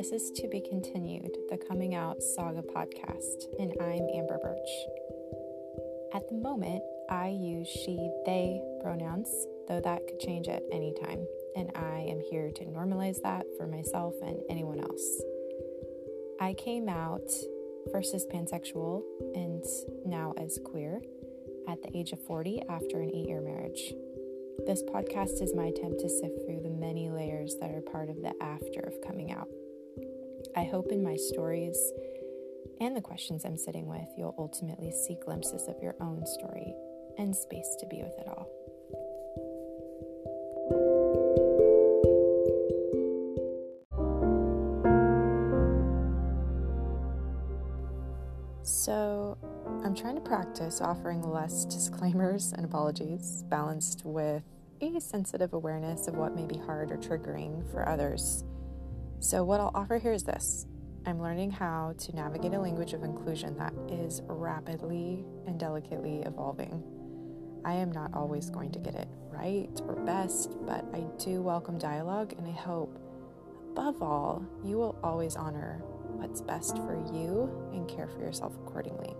This is to be continued, the Coming Out Saga podcast, and I'm Amber Birch. At the moment, I use she, they pronouns, though that could change at any time, and I am here to normalize that for myself and anyone else. I came out first as pansexual and now as queer at the age of 40 after an eight year marriage. This podcast is my attempt to sift through the many layers that are part of the after of coming out. I hope in my stories and the questions I'm sitting with, you'll ultimately see glimpses of your own story and space to be with it all. So, I'm trying to practice offering less disclaimers and apologies, balanced with a sensitive awareness of what may be hard or triggering for others. So, what I'll offer here is this I'm learning how to navigate a language of inclusion that is rapidly and delicately evolving. I am not always going to get it right or best, but I do welcome dialogue, and I hope, above all, you will always honor what's best for you and care for yourself accordingly.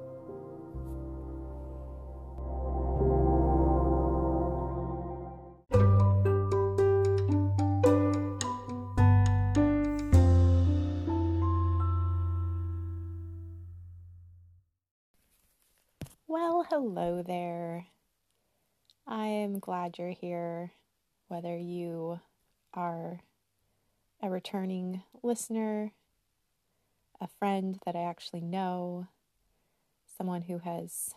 I am glad you're here, whether you are a returning listener, a friend that I actually know, someone who has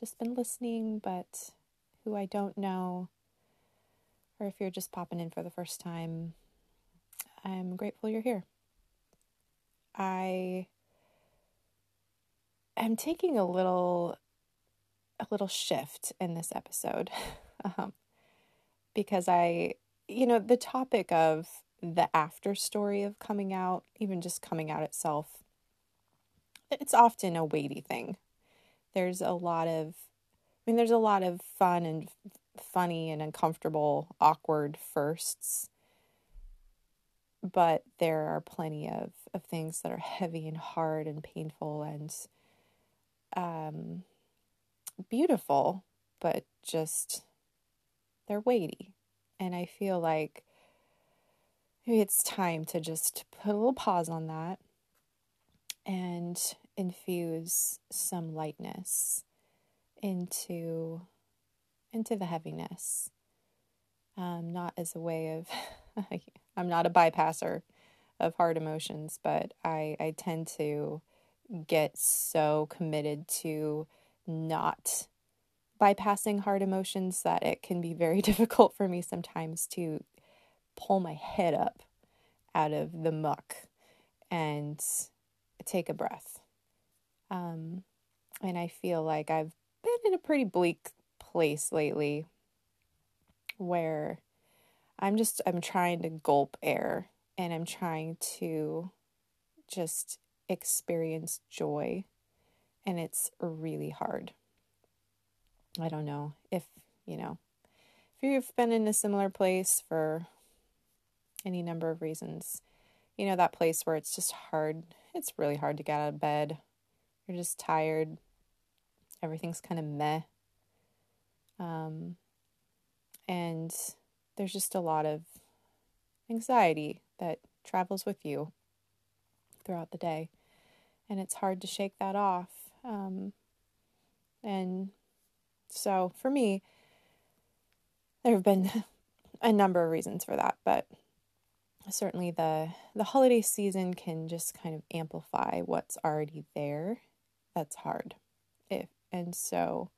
just been listening but who I don't know, or if you're just popping in for the first time, I'm grateful you're here. I am taking a little a little shift in this episode um, because I, you know, the topic of the after story of coming out, even just coming out itself, it's often a weighty thing. There's a lot of, I mean, there's a lot of fun and funny and uncomfortable, awkward firsts, but there are plenty of, of things that are heavy and hard and painful and um, beautiful, but just they're weighty. And I feel like it's time to just put a little pause on that and infuse some lightness into into the heaviness um, not as a way of i'm not a bypasser of hard emotions but i i tend to get so committed to not bypassing hard emotions that it can be very difficult for me sometimes to pull my head up out of the muck and take a breath. Um, and I feel like I've been in a pretty bleak place lately where I'm just I'm trying to gulp air and I'm trying to just experience joy and it's really hard. I don't know if, you know, if you've been in a similar place for any number of reasons, you know, that place where it's just hard, it's really hard to get out of bed. You're just tired. Everything's kind of meh. Um, and there's just a lot of anxiety that travels with you throughout the day. And it's hard to shake that off. Um, and so for me, there have been a number of reasons for that, but certainly the the holiday season can just kind of amplify what's already there. That's hard. If and so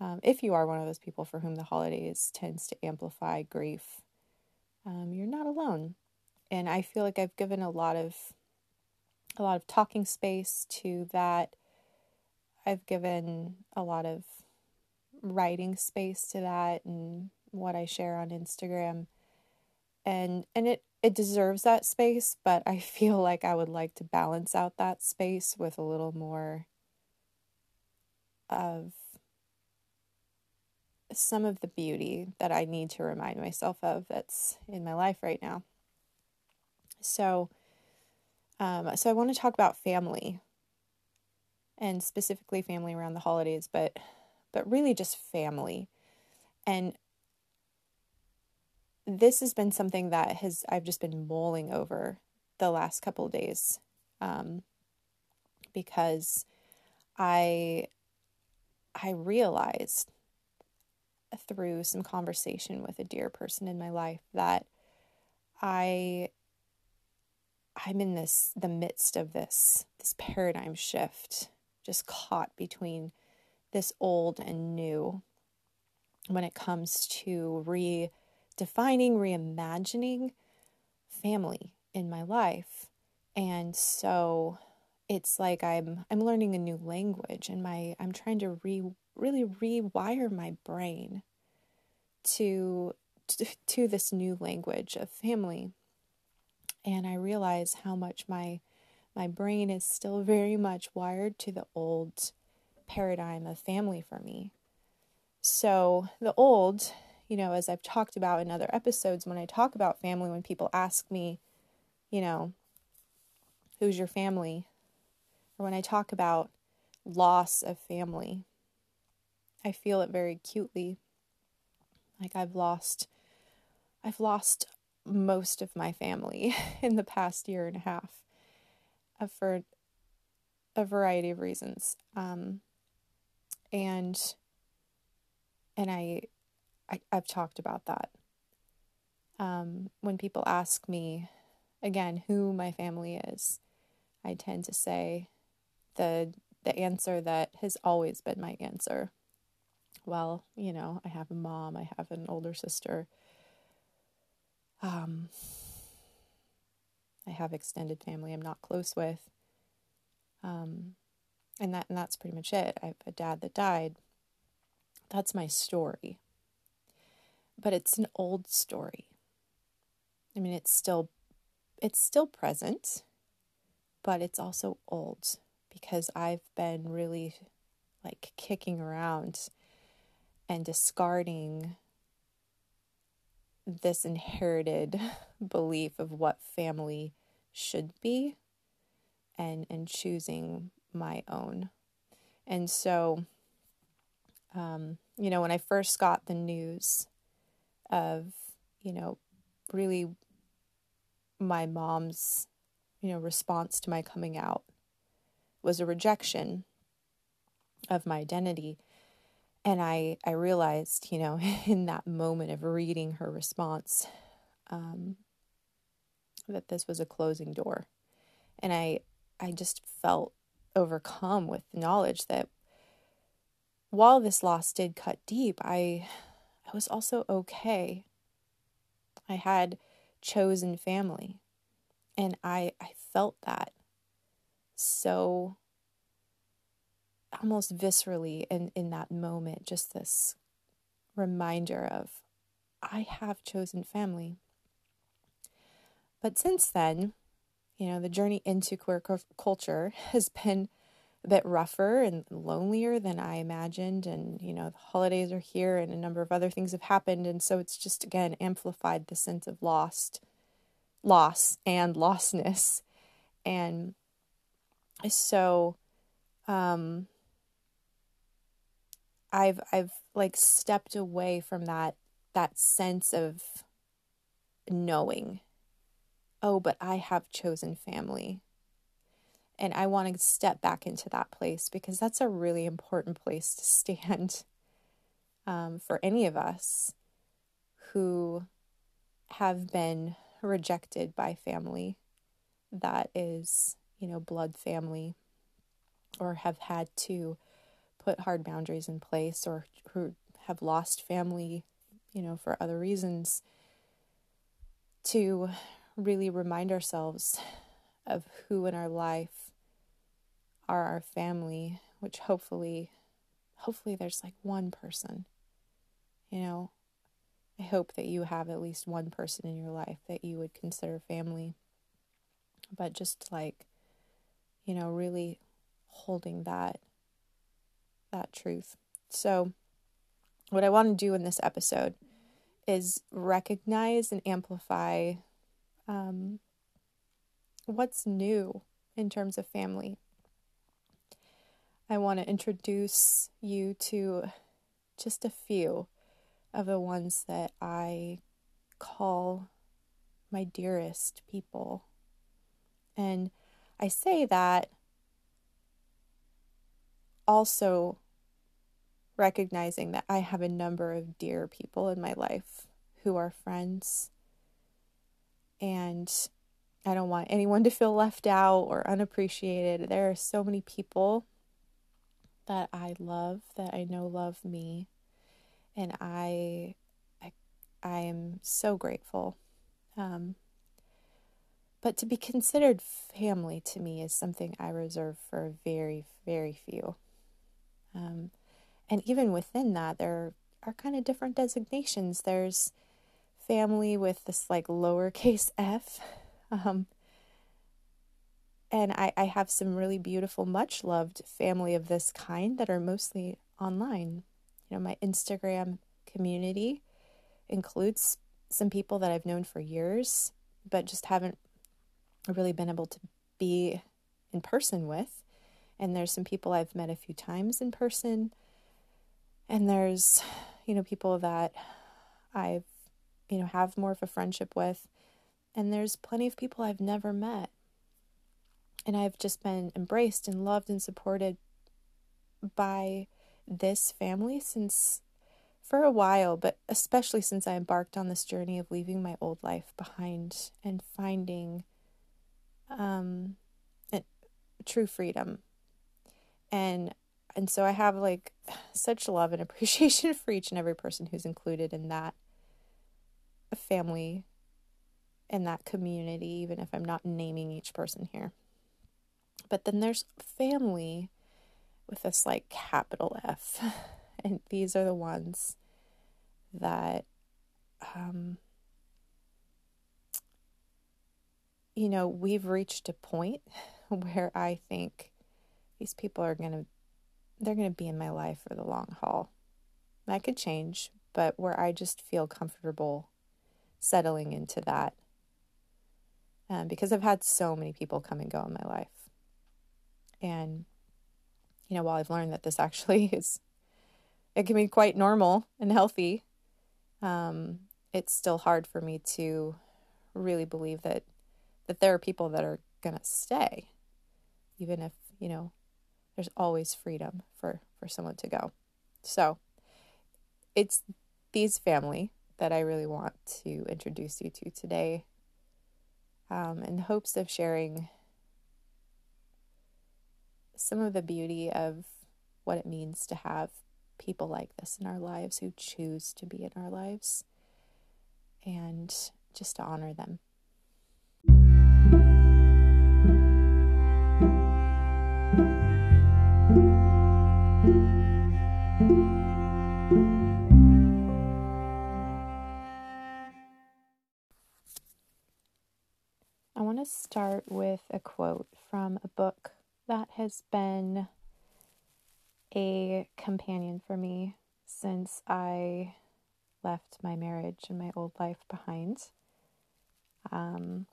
um, if you are one of those people for whom the holidays tends to amplify grief, um, you're not alone. And I feel like I've given a lot of a lot of talking space to that I've given a lot of writing space to that and what I share on Instagram. And and it it deserves that space, but I feel like I would like to balance out that space with a little more of some of the beauty that I need to remind myself of that's in my life right now. So, Um, so I want to talk about family and specifically family around the holidays, but but really just family. And this has been something that has I've just been mulling over the last couple days um, because I I realized through some conversation with a dear person in my life that I I'm in this the midst of this this paradigm shift just caught between this old and new when it comes to redefining reimagining family in my life and so it's like I'm I'm learning a new language and my I'm trying to re really rewire my brain to to, this new language of family. And I realize how much my my brain is still very much wired to the old paradigm of family for me. So, the old, you know, as I've talked about in other episodes, when I talk about family, when people ask me, you know, who's your family? or when I talk about loss of family, I feel it very acutely. Like I've lost I've lost most of my family in the past year and a half uh, for a variety of reasons. Um, and and I, I I've talked about that. Um, when people ask me again who my family is, I tend to say the the answer that has always been my answer. Well, you know, I have a mom, I have an older sister. Um, I have extended family I'm not close with. Um, and that and that's pretty much it. I have a dad that died. That's my story. But it's an old story. I mean, it's still it's still present, but it's also old because I've been really like kicking around and discarding this inherited belief of what family should be and and choosing my own. And so um, you know, when I first got the news of, you know, really my mom's, you know, response to my coming out was a rejection of my identity. And I, I realized, you know, in that moment of reading her response, um, that this was a closing door. And I, I just felt overcome with the knowledge that while this loss did cut deep, I, I was also okay. I had chosen family, and I, I felt that so almost viscerally in, in that moment, just this reminder of, I have chosen family. But since then, you know, the journey into queer culture has been a bit rougher and lonelier than I imagined. And, you know, the holidays are here and a number of other things have happened. And so it's just, again, amplified the sense of lost, loss and lostness. And so um I've I've like stepped away from that that sense of knowing oh but I have chosen family. And I want to step back into that place because that's a really important place to stand um, for any of us who have been rejected by family that is you know, blood family or have had to put hard boundaries in place or who have lost family, you know, for other reasons to really remind ourselves of who in our life are our family, which hopefully hopefully there's like one person. You know, I hope that you have at least one person in your life that you would consider family. But just like you know, really holding that that truth. So what I want to do in this episode is recognize and amplify um, what's new in terms of family. I want to introduce you to just a few of the ones that I call my dearest people. And I say that also recognizing that I have a number of dear people in my life who are friends. And I don't want anyone to feel left out or unappreciated. There are so many people that I love that I know love me and I I, I am so grateful. Um, but to be considered family to me is something I reserve for very very few. Um, and even within that, there are kind of different designations. There's family with this like lowercase f. Um, and I, I have some really beautiful, much loved family of this kind that are mostly online. You know, my Instagram community includes some people that I've known for years, but just haven't really been able to be in person with. And there's some people I've met a few times in person. And there's, you know, people that I've, you know, have more of a friendship with. And there's plenty of people I've never met. And I've just been embraced and loved and supported by this family since for a while, but especially since I embarked on this journey of leaving my old life behind and finding um, true freedom. And and so I have like such love and appreciation for each and every person who's included in that family and that community, even if I'm not naming each person here. But then there's family with this like capital F. And these are the ones that, um, you know, we've reached a point where I think these people are going to, they're going to be in my life for the long haul. That could change, but where I just feel comfortable settling into that. Um, because I've had so many people come and go in my life. And, you know, while I've learned that this actually is, it can be quite normal and healthy, um, it's still hard for me to really believe that that there are people that are gonna stay, even if you know there's always freedom for for someone to go. So it's these family that I really want to introduce you to today, um, in hopes of sharing some of the beauty of what it means to have people like this in our lives who choose to be in our lives and just to honor them. Start with a quote from a book that has been a companion for me since I left my marriage and my old life behind. Um,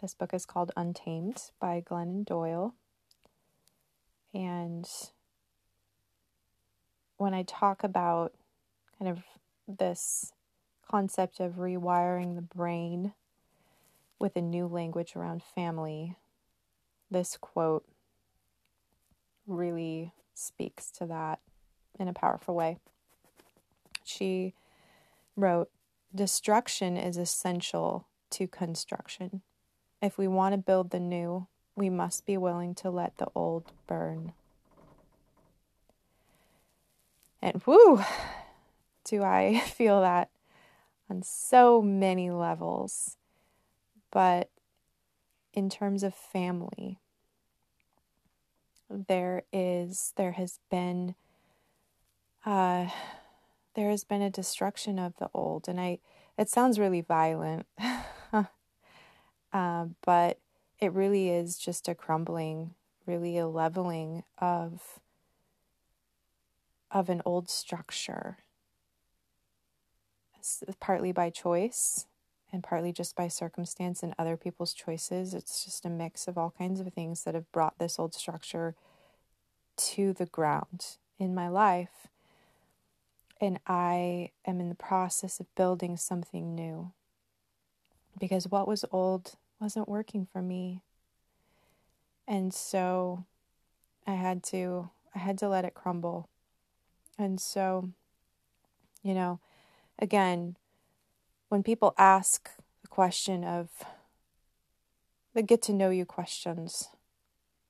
this book is called Untamed by Glennon Doyle. And when I talk about kind of this concept of rewiring the brain with a new language around family, this quote really speaks to that in a powerful way. She wrote, Destruction is essential to construction. If we want to build the new, we must be willing to let the old burn. And whoo, do I feel that on so many levels. But in terms of family, there is there has been uh there has been a destruction of the old and i it sounds really violent uh, but it really is just a crumbling really a leveling of of an old structure. Partly by choice and partly just by circumstance and other people's choices. It's just a mix of all kinds of things that have brought this old structure to the ground in my life. And I am in the process of building something new because what was old wasn't working for me. And so I had to I had to let it crumble. And so you know, again, when people ask the question of the get to know you questions,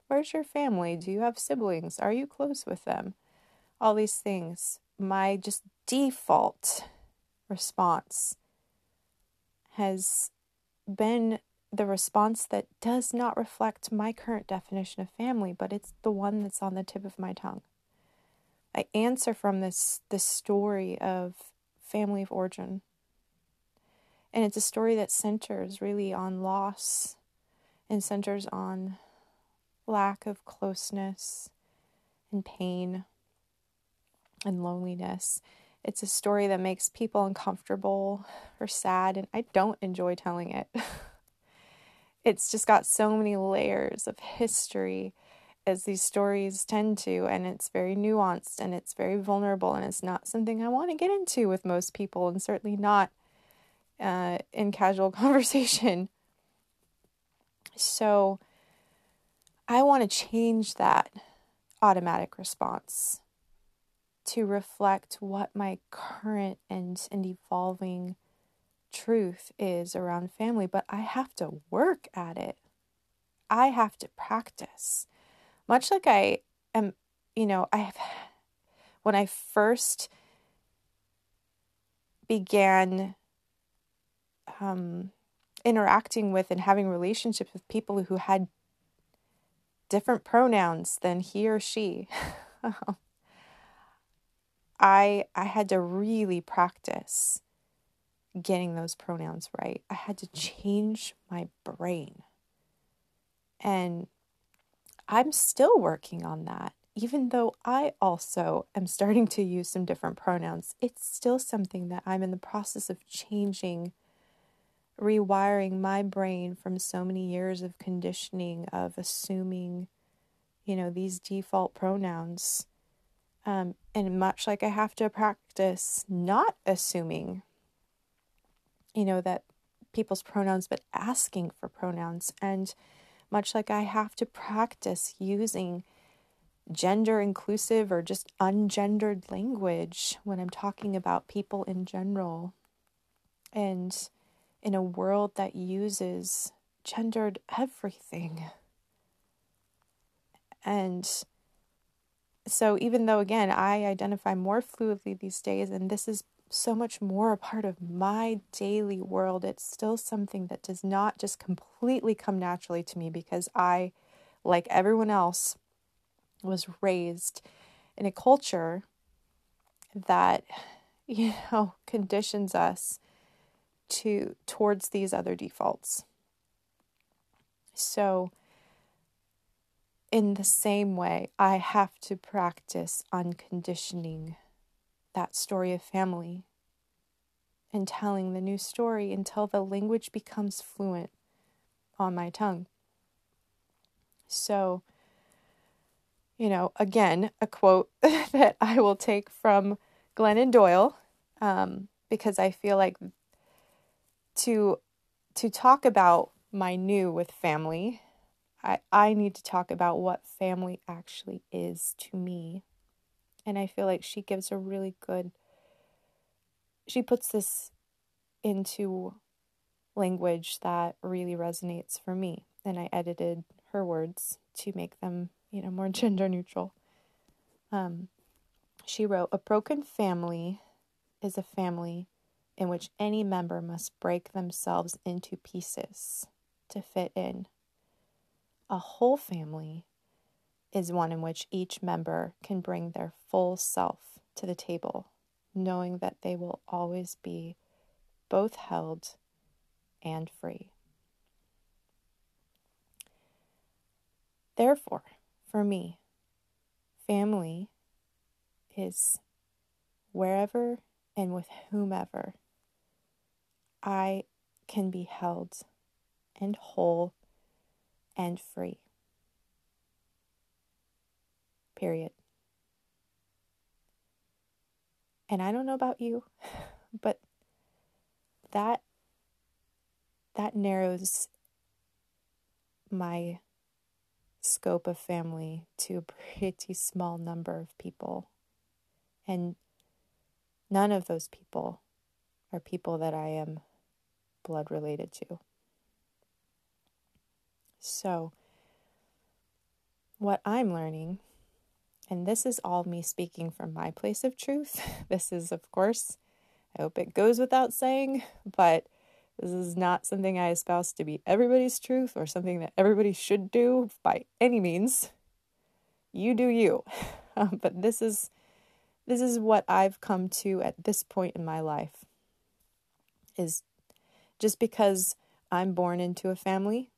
where's your family? Do you have siblings? Are you close with them? All these things. My just default response has been the response that does not reflect my current definition of family, but it's the one that's on the tip of my tongue. I answer from this this story of family of origin. And it's a story that centers really on loss and centers on lack of closeness and pain and loneliness. It's a story that makes people uncomfortable or sad, and I don't enjoy telling it. it's just got so many layers of history as these stories tend to, and it's very nuanced and it's very vulnerable, and it's not something I want to get into with most people, and certainly not uh, in casual conversation. So, I want to change that automatic response to reflect what my current and, and evolving truth is around family, but I have to work at it. I have to practice much like I am, you know, I have, when I first began um, interacting with and having relationships with people who had different pronouns than he or she. I I had to really practice getting those pronouns right. I had to change my brain. And I'm still working on that. Even though I also am starting to use some different pronouns, it's still something that I'm in the process of changing, rewiring my brain from so many years of conditioning, of assuming, you know, these default pronouns. Um, and much like I have to practice not assuming, you know, that people's pronouns, but asking for pronouns. And much like I have to practice using gender inclusive or just ungendered language when I'm talking about people in general. And in a world that uses gendered everything. And so, even though, again, I identify more fluidly these days, and this is so much more a part of my daily world. It's still something that does not just completely come naturally to me because I, like everyone else, was raised in a culture that, you know, conditions us to towards these other defaults. So, in the same way, I have to practice unconditioning that story of family and telling the new story until the language becomes fluent on my tongue. So, you know, again, a quote that I will take from Glennon Doyle, um, because I feel like to to talk about my new with family, I, I need to talk about what family actually is to me and I feel like she gives a really good, she puts this into language that really resonates for me. And I edited her words to make them, you know, more gender neutral. Um, she wrote, A broken family is a family in which any member must break themselves into pieces to fit in. A whole family is one in which each member can bring their full self to the table, knowing that they will always be both held and free. Therefore, for me, family is wherever and with whomever I can be held and whole and free. Period. And I don't know about you, but that that narrows my scope of family to a pretty small number of people. And none of those people are people that I am blood related to. So, what I'm learning, and this is all me speaking from my place of truth, this is, of course, I hope it goes without saying, but this is not something I espouse to be everybody's truth or something that everybody should do by any means. You do you. Um, but this is this is what I've come to at this point in my life. Is just because I'm born into a family,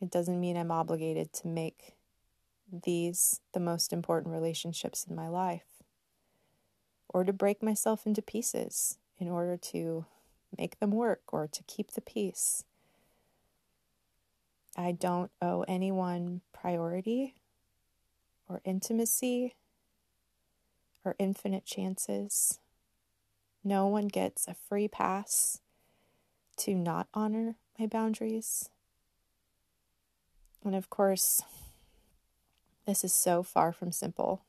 it doesn't mean I'm obligated to make these the most important relationships in my life or to break myself into pieces in order to make them work or to keep the peace. I don't owe anyone priority or intimacy or infinite chances. No one gets a free pass to not honor my boundaries. And of course, this is so far from simple.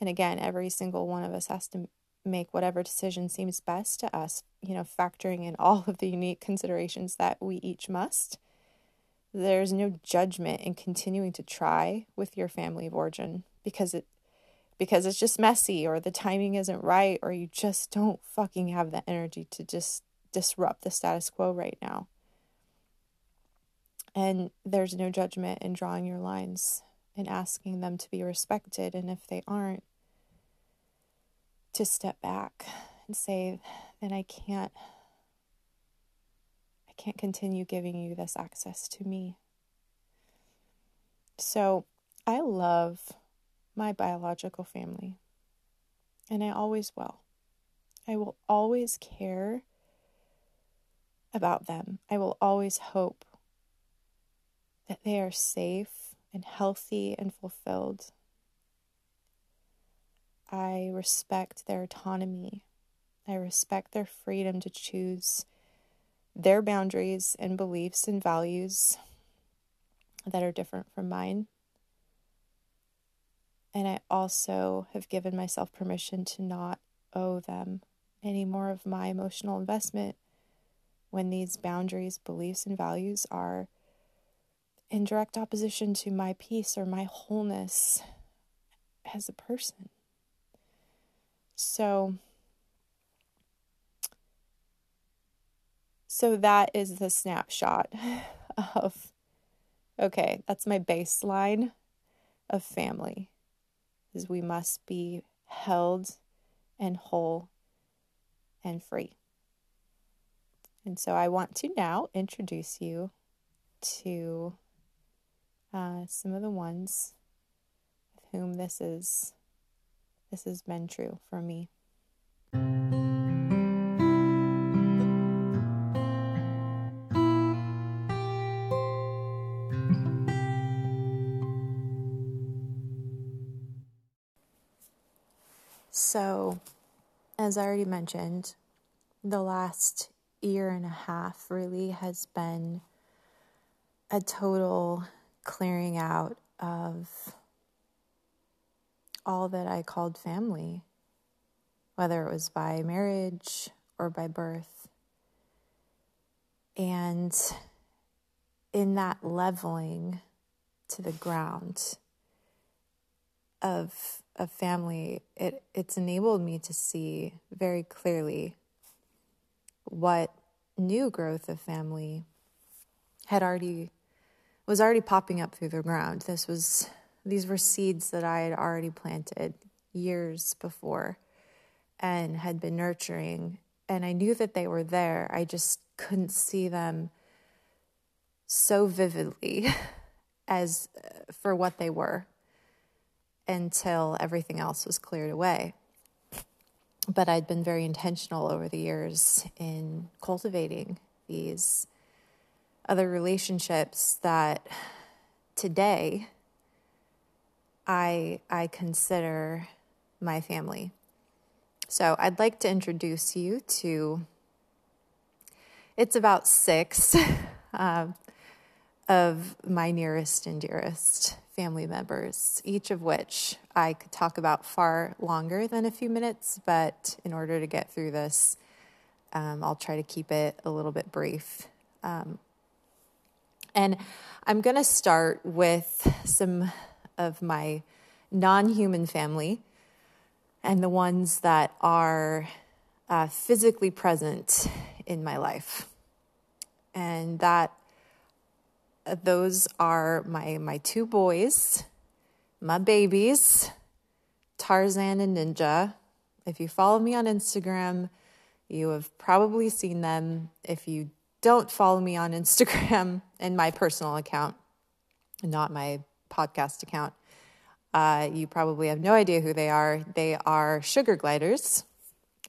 And again, every single one of us has to make whatever decision seems best to us, you know, factoring in all of the unique considerations that we each must. There's no judgment in continuing to try with your family of origin because it because it's just messy or the timing isn't right or you just don't fucking have the energy to just disrupt the status quo right now. And there's no judgment in drawing your lines and asking them to be respected and if they aren't to step back and say, then I can't I can't continue giving you this access to me. So, I love my biological family. And I always will. I will always care about them. I will always hope that they are safe and healthy and fulfilled. I respect their autonomy. I respect their freedom to choose their boundaries and beliefs and values that are different from mine. And I also have given myself permission to not owe them any more of my emotional investment when these boundaries, beliefs, and values are in direct opposition to my peace or my wholeness as a person. So, so that is the snapshot of okay, that's my baseline of family. Is we must be held and whole and free. And so I want to now introduce you to uh, some of the ones with whom this is this has been true for me. So, as I already mentioned, the last year and a half really has been a total clearing out of all that I called family, whether it was by marriage or by birth. And in that leveling to the ground of a family, it, it's enabled me to see very clearly what new growth of family had already was already popping up through the ground. This was these were seeds that I had already planted years before and had been nurturing. And I knew that they were there. I just couldn't see them so vividly as uh, for what they were until everything else was cleared away. but I'd been very intentional over the years in cultivating these other relationships that today I I consider my family. So I'd like to introduce you to. It's about six uh, of my nearest and dearest family members, each of which I could talk about far longer than a few minutes, but in order to get through this, um, I'll try to keep it a little bit brief. Um, and I'm going to start with some of my non human family and the ones that are uh, physically present in my life. And that those are my, my two boys, my babies, Tarzan and Ninja. If you follow me on Instagram, you have probably seen them. If you don't follow me on Instagram and my personal account, not my podcast account, uh, you probably have no idea who they are. They are sugar gliders.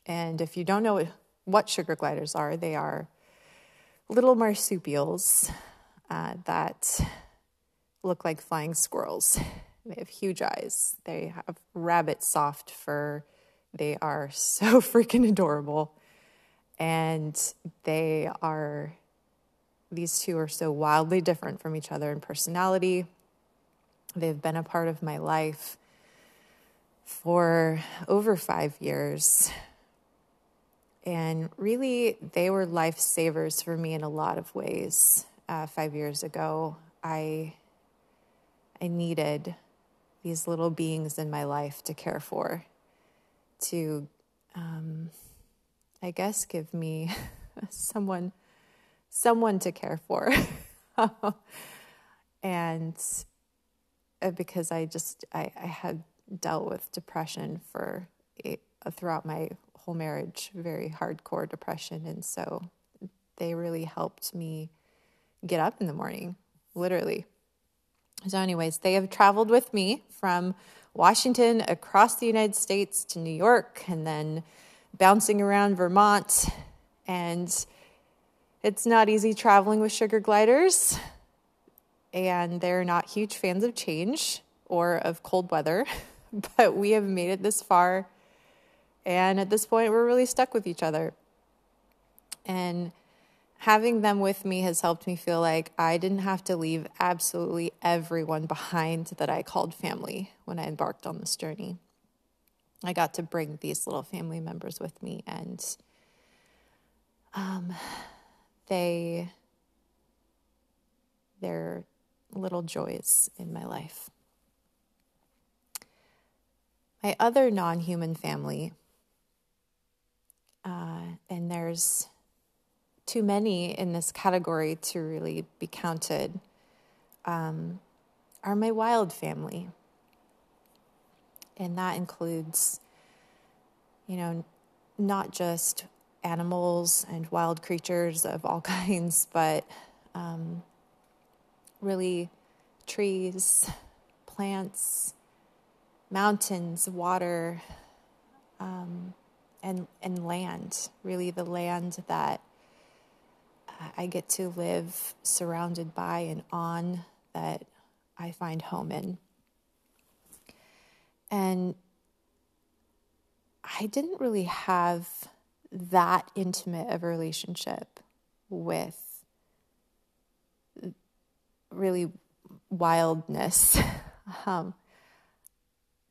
And if you don't know what sugar gliders are, they are little marsupials uh, that look like flying squirrels. They have huge eyes. They have rabbit soft fur. They are so freaking adorable. And they are, these two are so wildly different from each other in personality They've been a part of my life for over five years. And really, they were lifesavers for me in a lot of ways. Uh, five years ago, I, I needed these little beings in my life to care for, to, um, I guess, give me someone, someone to care for. and uh, because I just I, I had dealt with depression for throughout my whole marriage, very hardcore depression, and so they really helped me get up in the morning, literally. So, anyways, they have traveled with me from Washington across the United States to New York, and then bouncing around Vermont, and it's not easy traveling with sugar gliders and they're not huge fans of change or of cold weather, but we have made it this far. And at this point, we're really stuck with each other. And having them with me has helped me feel like I didn't have to leave absolutely everyone behind that I called family when I embarked on this journey. I got to bring these little family members with me, and um, they they're little joys in my life. My other non human family, uh, and there's too many in this category to really be counted, um, are my wild family. And that includes, you know, not just animals and wild creatures of all kinds, but um, really trees, plants, mountains, water, um, and and land. Really, the land that I get to live surrounded by and on that I find home in. And I didn't really have that intimate of a relationship with really wildness um,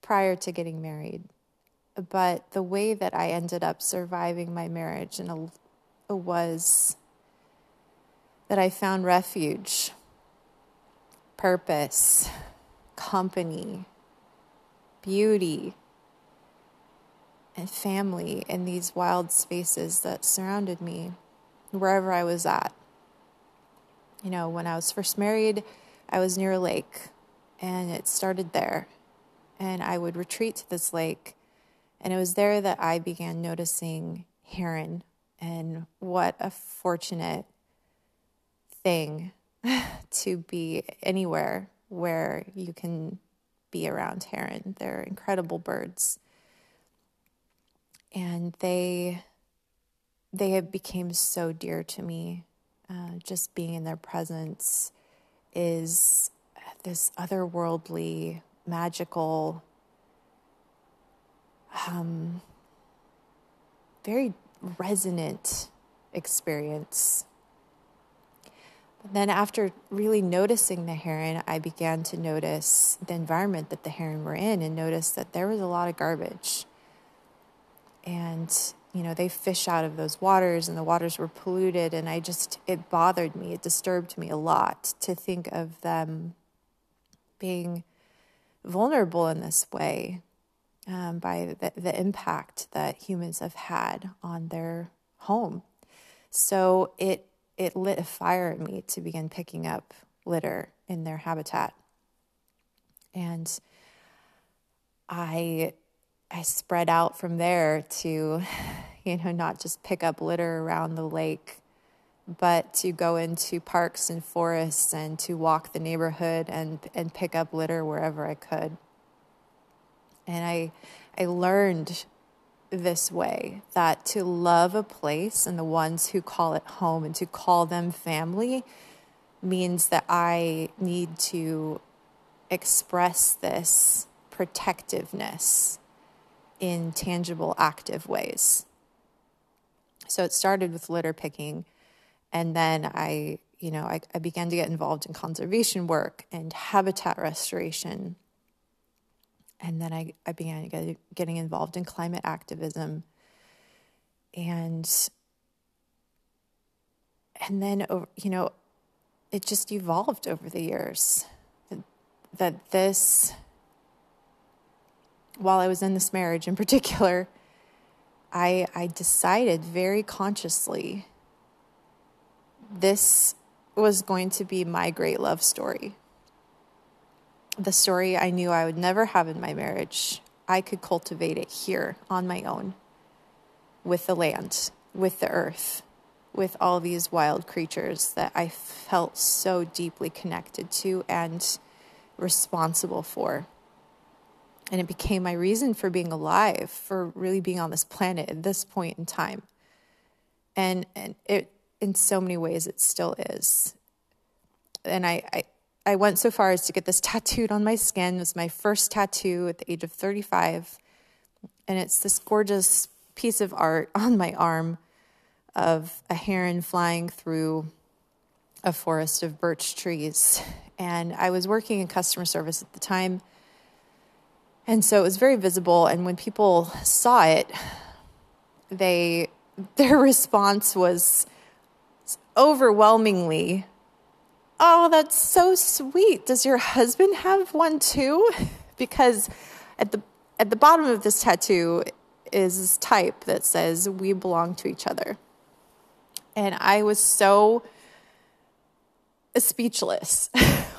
prior to getting married. But the way that I ended up surviving my marriage and was that I found refuge, purpose, company, beauty, and family in these wild spaces that surrounded me wherever I was at you know, when I was first married, I was near a lake and it started there. And I would retreat to this lake. And it was there that I began noticing heron and what a fortunate thing to be anywhere where you can be around heron. They're incredible birds. and they they have became so dear to me. Uh, just being in their presence is this otherworldly, magical, um, very resonant experience. Then, after really noticing the heron, I began to notice the environment that the heron were in and noticed that there was a lot of garbage. And, you know, they fish out of those waters and the waters were polluted. And I just, it bothered me, it disturbed me a lot to think of them being vulnerable in this way um, by the, the impact that humans have had on their home. So it it lit a fire in me to begin picking up litter in their habitat. And I I spread out from there to, you know, not just pick up litter around the lake, but to go into parks and forests and to walk the neighborhood and and pick up litter wherever I could. And I I learned this way that to love a place and the ones who call it home and to call them family means that I need to express this protectiveness in tangible, active ways. So it started with litter picking, and then I, you know, I, I began to get involved in conservation work and habitat restoration and then I, I began getting involved in climate activism. And and then you know it just evolved over the years. That this while I was in this marriage in particular I I decided very consciously this was going to be my great love story the story I knew I would never have in my marriage, I could cultivate it here on my own with the land, with the earth, with all these wild creatures that I felt so deeply connected to and responsible for. And it became my reason for being alive, for really being on this planet at this point in time. And, and it, in so many ways, it still is. And I, I I went so far as to get this tattooed on my skin. It was my first tattoo at the age of 35. And it's this gorgeous piece of art on my arm of a heron flying through a forest of birch trees. And I was working in customer service at the time. And so it was very visible. And when people saw it, they their response was overwhelmingly Oh, that's so sweet. Does your husband have one too? Because at the at the bottom of this tattoo is type that says we belong to each other. And I was so speechless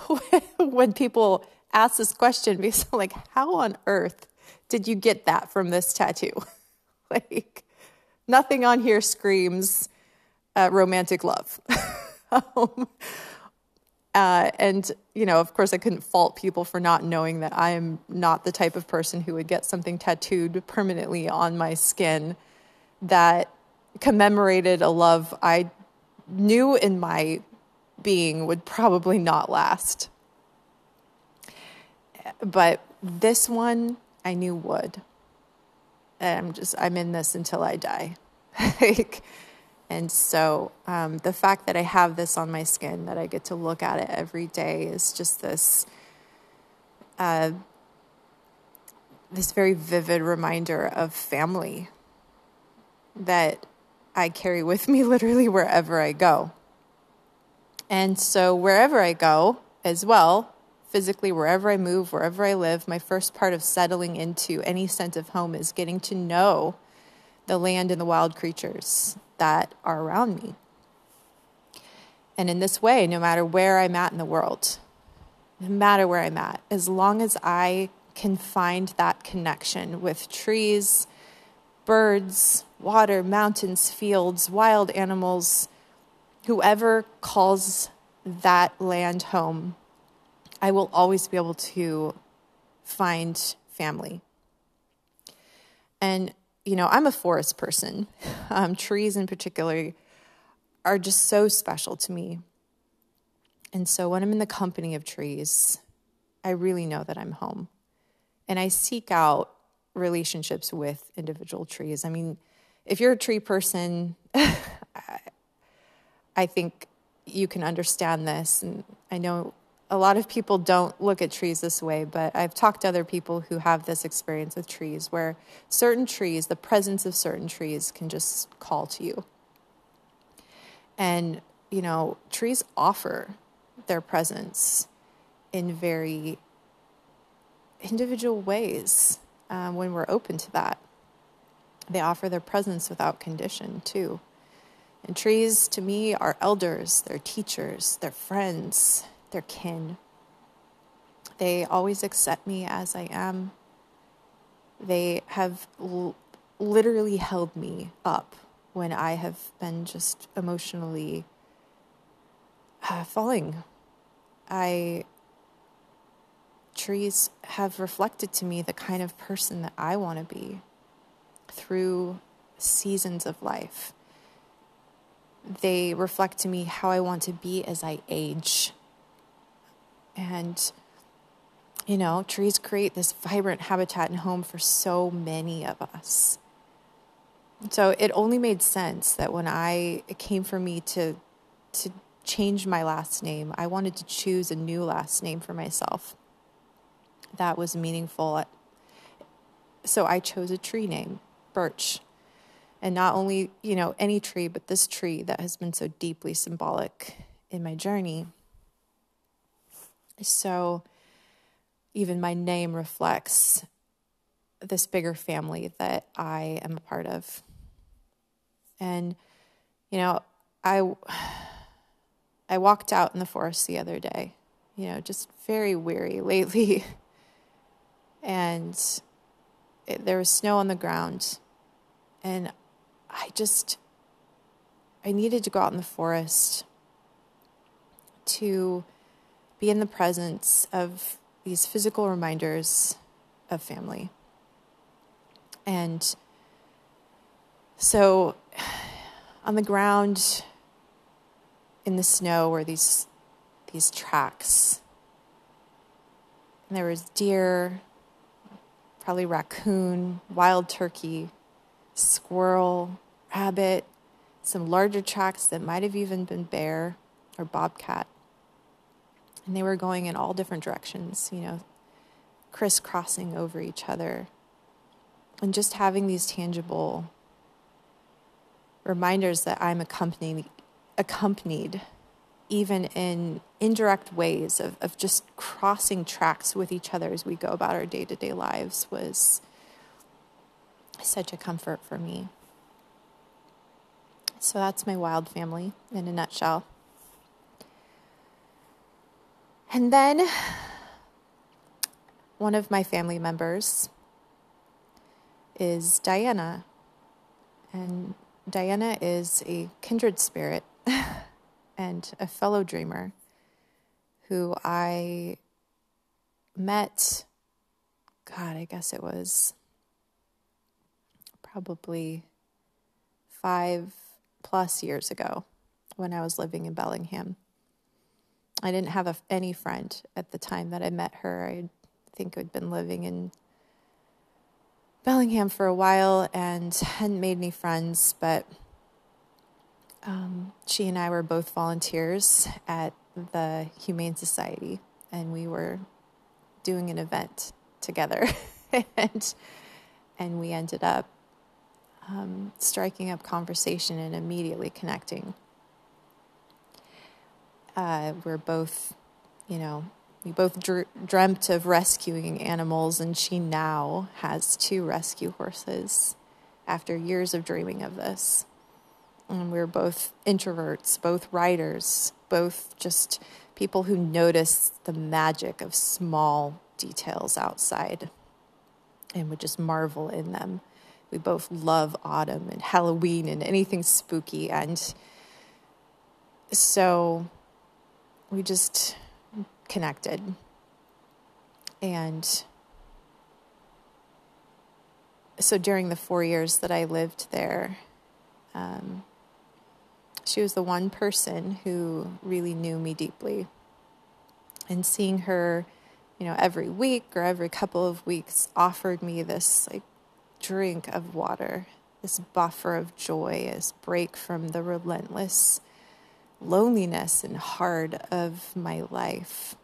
when people asked this question because I'm like, how on earth did you get that from this tattoo? like, nothing on here screams uh, romantic love. um, uh, and, you know, of course, I couldn't fault people for not knowing that I am not the type of person who would get something tattooed permanently on my skin that commemorated a love I knew in my being would probably not last. But this one I knew would. And I'm just, I'm in this until I die. like, and so um, the fact that I have this on my skin, that I get to look at it every day, is just this uh, this very vivid reminder of family that I carry with me literally wherever I go. And so wherever I go, as well, physically, wherever I move, wherever I live, my first part of settling into any sense of home is getting to know the land and the wild creatures that are around me. And in this way, no matter where I'm at in the world, no matter where I'm at, as long as I can find that connection with trees, birds, water, mountains, fields, wild animals, whoever calls that land home, I will always be able to find family. And you know, I'm a forest person. Um, trees in particular are just so special to me. And so when I'm in the company of trees, I really know that I'm home. And I seek out relationships with individual trees. I mean, if you're a tree person, I think you can understand this. And I know a lot of people don't look at trees this way, but I've talked to other people who have this experience with trees where certain trees, the presence of certain trees, can just call to you. And, you know, trees offer their presence in very individual ways um, when we're open to that. They offer their presence without condition, too. And trees, to me, are elders, they're teachers, they're friends, their kin. They always accept me as I am. They have l- literally held me up when I have been just emotionally uh, falling. I trees have reflected to me the kind of person that I want to be through seasons of life. They reflect to me how I want to be as I age. And, you know, trees create this vibrant habitat and home for so many of us. So it only made sense that when I, it came for me to, to change my last name, I wanted to choose a new last name for myself that was meaningful. So I chose a tree name, Birch. And not only, you know, any tree, but this tree that has been so deeply symbolic in my journey. So even my name reflects this bigger family that I am a part of. And you know, I I walked out in the forest the other day, you know, just very weary lately. and it, there was snow on the ground. And I just I needed to go out in the forest to be in the presence of these physical reminders of family. And so on the ground in the snow were these these tracks. And there was deer, probably raccoon, wild turkey, squirrel, rabbit, some larger tracks that might have even been bear or bobcat and they were going in all different directions, you know, crisscrossing over each other. And just having these tangible reminders that I'm accompanied, accompanied even in indirect ways of, of just crossing tracks with each other as we go about our day to day lives was such a comfort for me. So that's my wild family in a nutshell. And then one of my family members is Diana. And Diana is a kindred spirit and a fellow dreamer who I met, God, I guess it was probably five plus years ago when I was living in Bellingham. I didn't have a, any friend at the time that I met her. I think I'd been living in Bellingham for a while and hadn't made any friends, but um, she and I were both volunteers at the Humane Society, and we were doing an event together, and and we ended up um, striking up conversation and immediately connecting uh, we're both, you know, we both dr- dreamt of rescuing animals, and she now has two rescue horses after years of dreaming of this. And we're both introverts, both writers, both just people who notice the magic of small details outside and would just marvel in them. We both love autumn and Halloween and anything spooky. And so we just connected. And so during the four years that I lived there, um, she was the one person who really knew me deeply. And seeing her, you know, every week or every couple of weeks offered me this like drink of water, this buffer of joy, this break from the relentless loneliness and hard of my life.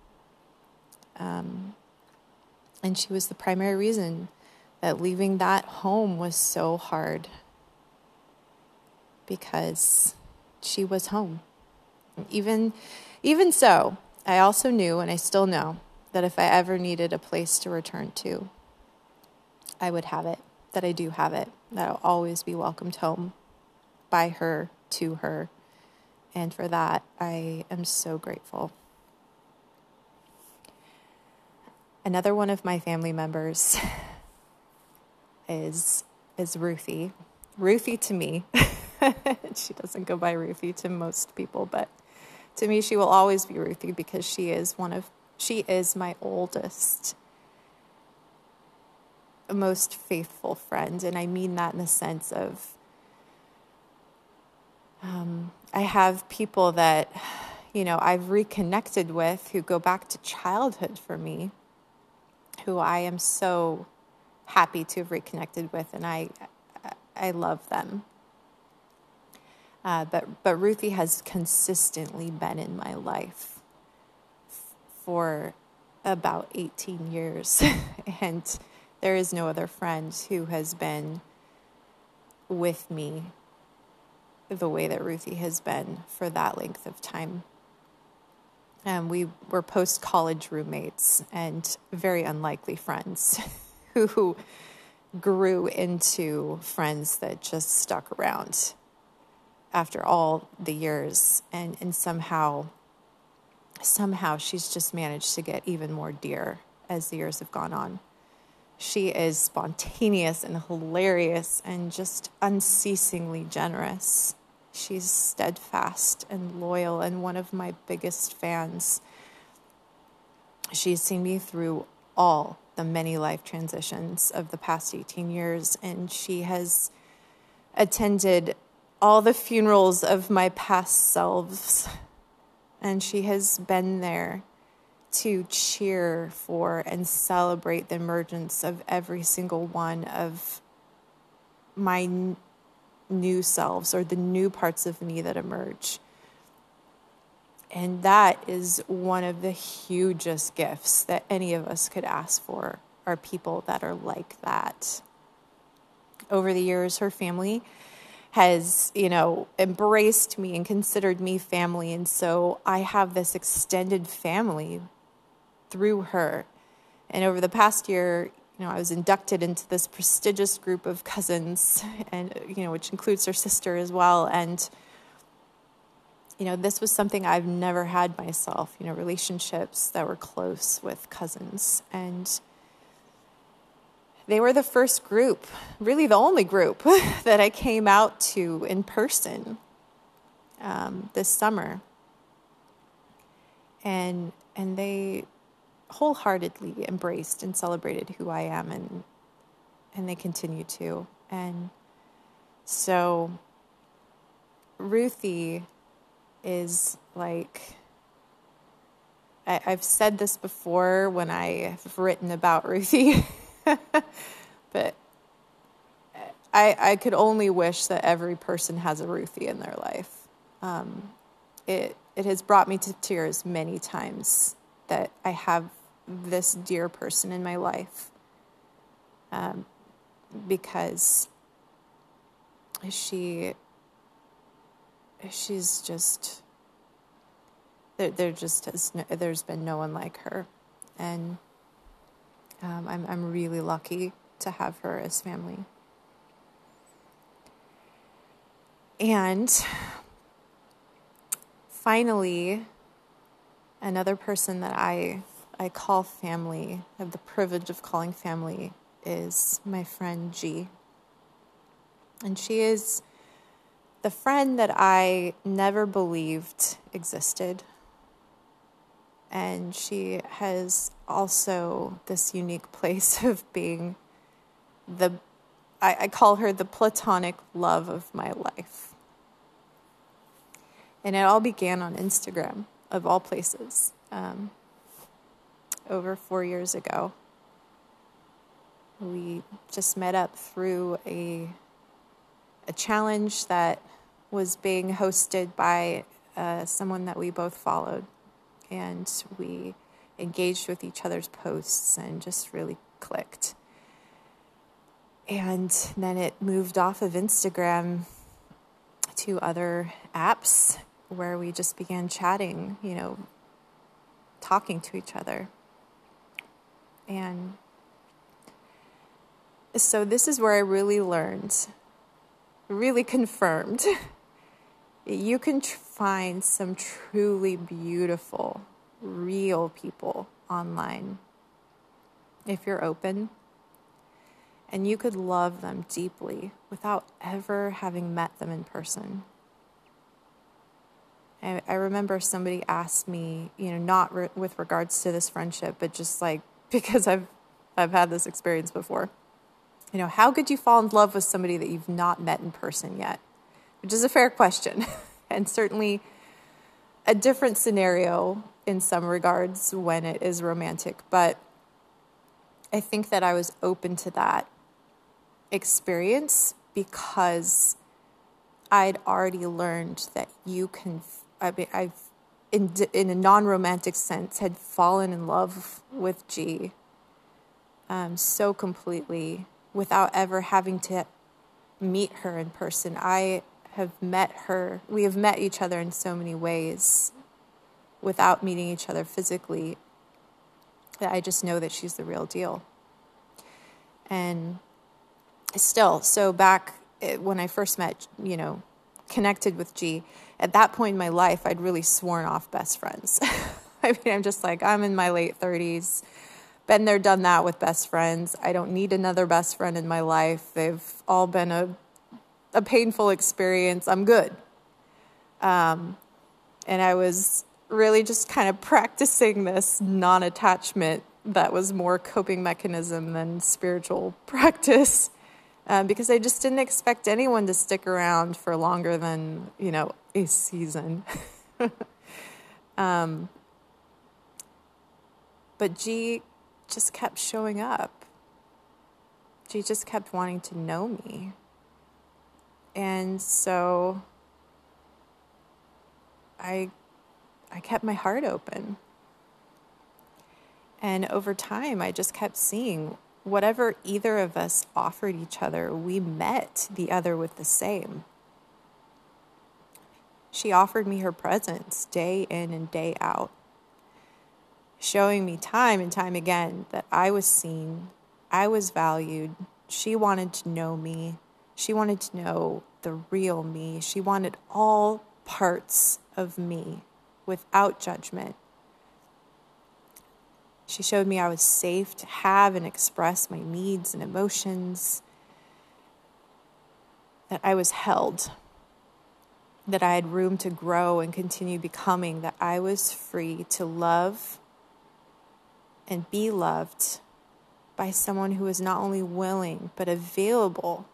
Um, and she was the primary reason that leaving that home was so hard because she was home. Even even so, I also knew and I still know that if I ever needed a place to return to, I would have it, that I do have it, that I'll always be welcomed home by her, to her. And for that, I am so grateful. Another one of my family members is is Ruthie. Ruthie to me. she doesn't go by Ruthie to most people, but to me she will always be Ruthie because she is one of she is my oldest most faithful friend and I mean that in the sense of um, I have people that you know I've reconnected with who go back to childhood for me who I am so happy to have reconnected with, and I, I love them. Uh, but but Ruthie has consistently been in my life for about 18 years, and there is no other friend who has been with me the way that Ruthie has been for that length of time. Um, we were post college roommates and very unlikely friends who grew into friends that just stuck around after all the years and, and somehow somehow she's just managed to get even more dear as the years have gone on. She is spontaneous and hilarious and just unceasingly generous. She's steadfast and loyal and one of my biggest fans. She's seen me through all the many life transitions of the past 18 years, and she has attended all the funerals of my past selves. And she has been there to cheer for and celebrate the emergence of every single one of my new selves or the new parts of me that emerge. And that is one of the hugest gifts that any of us could ask for are people that are like that. Over the years, her family has, you know, embraced me and considered me family. And so I have this extended family through her. And over the past year, you know, I was inducted into this prestigious group of cousins, and you know, which includes her sister as well. And you know, this was something I've never had myself. You know, relationships that were close with cousins, and they were the first group, really the only group that I came out to in person um, this summer, and and they wholeheartedly embraced and celebrated who I am and and they continue to. And so Ruthie is like I, have said this before when I have written about Ruthie, but I, I could only wish that every person has a Ruthie in their life. Um, it it has brought me to tears many times that I have this dear person in my life um, because she she's just there, there just has no, there's been no one like her. And um, I'm, I'm really lucky to have her as family. And finally another person that I I call family, have the privilege of calling family, is my friend G. And she is the friend that I never believed existed. And she has also this unique place of being the I, I call her the platonic love of my life. And it all began on Instagram, of all places, um, over four years ago. We just met up through a, a challenge that was being hosted by uh, someone that we both followed. And we engaged with each other's posts and just really clicked. And then it moved off of Instagram to other apps where we just began chatting, you know, talking to each other. And so this is where I really learned, really confirmed. you can tr- find some truly beautiful, real people online if you're open. And you could love them deeply without ever having met them in person. I, I remember somebody asked me, you know, not re- with regards to this friendship, but just like because I've I've had this experience before. You know, how could you fall in love with somebody that you've not met in person yet? Which is a fair question, and certainly a different scenario in some regards when it is romantic. But I think that I was open to that experience because I'd already learned that you can I mean, I've in in a non-romantic sense had fallen in love with G um, so completely without ever having to meet her in person. I have met her. We have met each other in so many ways without meeting each other physically that I just know that she's the real deal. And still, so back eh, when I first met, you know, connected with G, at that point in my life, I'd really sworn off best friends. I mean, I'm just like, I'm in my late 30s, been there, done that with best friends. I don't need another best friend in my life. They've all been a, a painful experience. I'm good. Um, and I was really just kind of practicing this non attachment that was more coping mechanism than spiritual practice um, because I just didn't expect anyone to stick around for longer than, you know, a season. um, but G just kept showing up. G just kept wanting to know me. And so I I kept my heart open. And over time I just kept seeing whatever either of us offered each other, we met the other with the same. She offered me her presence day in and day out, showing me time and time again that I was seen, I was valued. She wanted to know me, she wanted to know the real me, she wanted all parts of me without judgment. She showed me I was safe to have and express my needs and emotions, that I was held, that I had room to grow and continue becoming, that I was free to love and be loved by someone who was not only willing, but available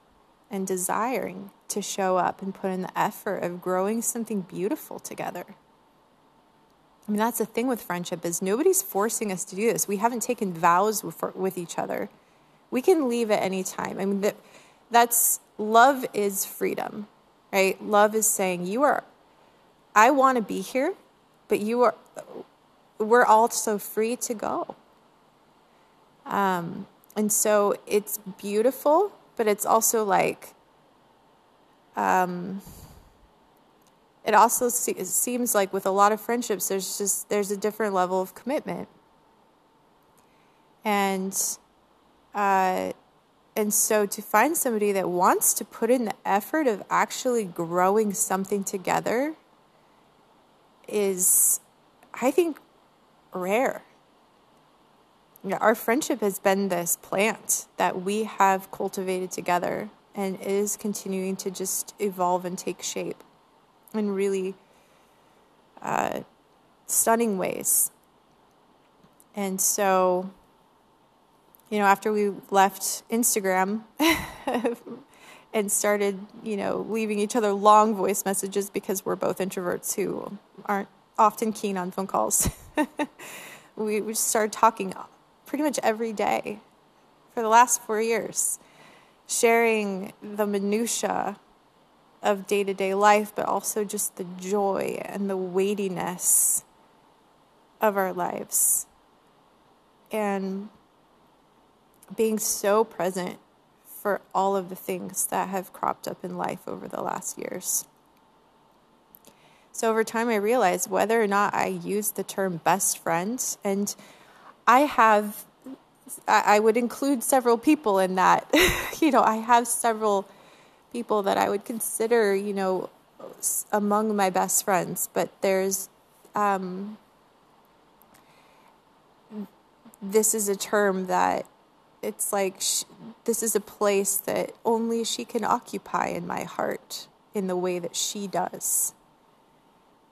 and desiring to show up and put in the effort of growing something beautiful together. I mean, that's the thing with friendship is nobody's forcing us to do this. We haven't taken vows with, each other. We can leave at any time. I mean, that, that's love is freedom, right? Love is saying you are. I want to be here, but you are. We're also free to go. Um, and so it's beautiful, but it's also like. Um, it also se- seems like with a lot of friendships there's just there's a different level of commitment. And uh, and so to find somebody that wants to put in the effort of actually growing something together is i think rare. Our friendship has been this plant that we have cultivated together and is continuing to just evolve and take shape in really uh, stunning ways. And so you know, after we left Instagram and started, you know, leaving each other long voice messages because we're both introverts who aren't often keen on phone calls. we, we started talking pretty much every day for the last four years, sharing the minutia of day to day life, but also just the joy and the weightiness of our lives. And being so present for all of the things that have cropped up in life over the last years. So over time, I realized whether or not I use the term best friend, and I have, I would include several people in that. you know, I have several people that I would consider, you know, among my best friends, but there's, um, this is a term that it's like this is a place that only she can occupy in my heart in the way that she does.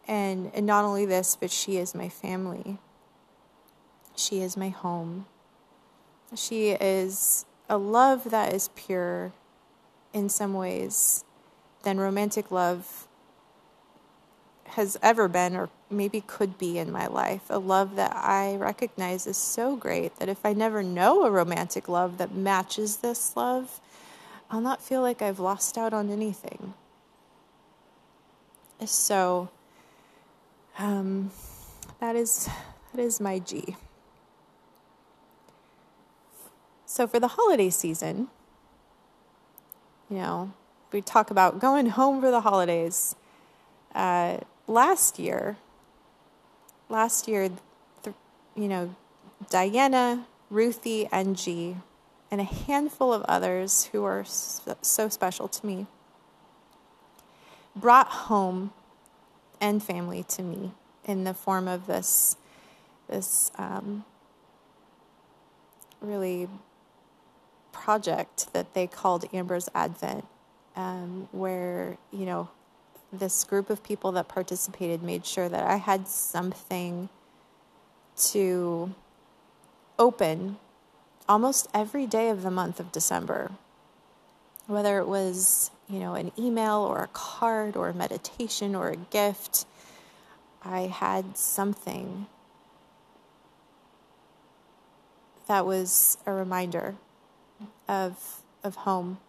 And, and not only this, but she is my family. She is my home. She is a love that is pure in some ways than romantic love has ever been or maybe could be in my life. A love that I recognize is so great that if I never know a romantic love that matches this love, I'll not feel like I've lost out on anything. So um, that is that is my G. So for the holiday season, you know, we talk about going home for the holidays. Uh, last year, last year, th- you know, Diana, Ruthie, and G, and a handful of others who are so special to me, brought home and family to me in the form of this, this um, really project that they called Amber's Advent, um, where you know this group of people that participated made sure that I had something to open almost every day of the month of December. Whether it was, you know, an email or a card or a meditation or a gift, I had something that was a reminder of of home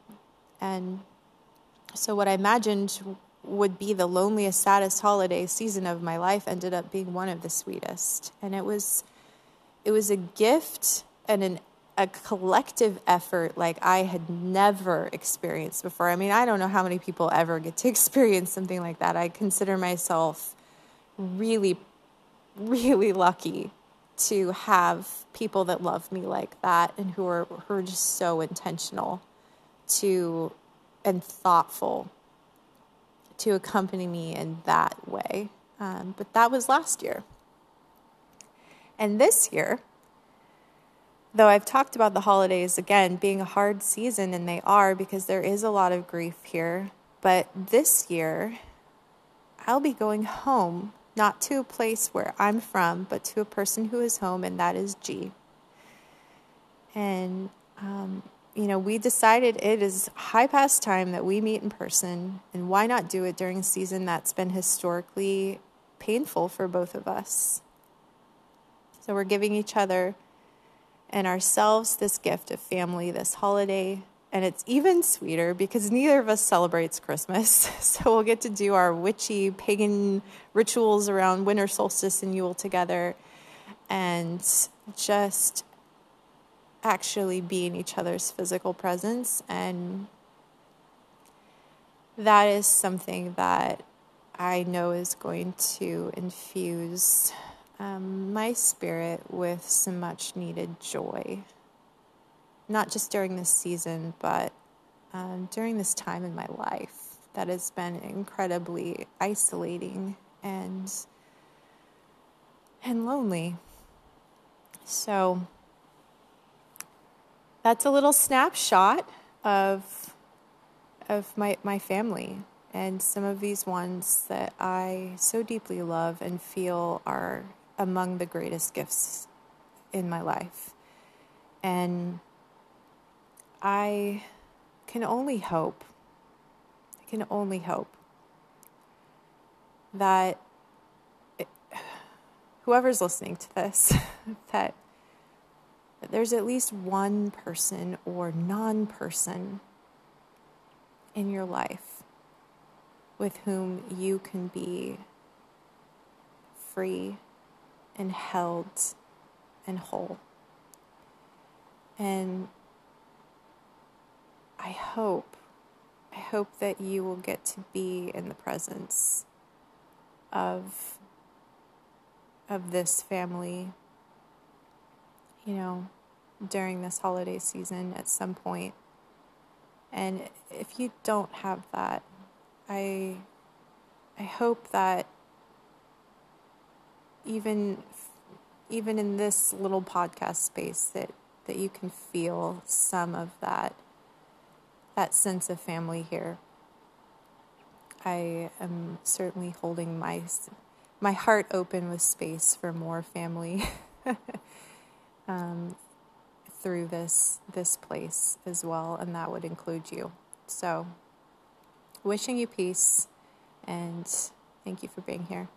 and so what I imagined would be the loneliest, saddest holiday season of my life ended up being one of the sweetest. And it was it was a gift and an a collective effort like I had never experienced before. I mean, I don't know how many people ever get to experience something like that. I consider myself really really lucky to have people that love me like that and who are who are just so intentional to and thoughtful to accompany me in that way. Um, but that was last year. And this year, though I've talked about the holidays again being a hard season, and they are because there is a lot of grief here, but this year, I'll be going home, not to a place where I'm from, but to a person who is home, and that is G. And um, you know, we decided it is high past time that we meet in person, and why not do it during a season that's been historically painful for both of us? So we're giving each other and ourselves this gift of family this holiday. And it's even sweeter because neither of us celebrates Christmas. So we'll get to do our witchy pagan rituals around winter solstice and Yule together and just actually be in each other's physical presence. And that is something that I know is going to infuse um, my spirit with some much needed joy. Not just during this season, but um, during this time in my life that has been incredibly isolating and and lonely. So that's a little snapshot of of my my family and some of these ones that I so deeply love and feel are among the greatest gifts in my life. And I can only hope, I can only hope that it, whoever's listening to this, that there's at least one person or non person in your life with whom you can be free and held and whole. And I hope, I hope that you will get to be in the presence of of this family you know during this holiday season at some point. point and if you don't have that i i hope that even even in this little podcast space that that you can feel some of that that sense of family here I am certainly holding my my heart open with space for more family um, through this this place as well, and that would include you. So, wishing you peace, and thank you for being here.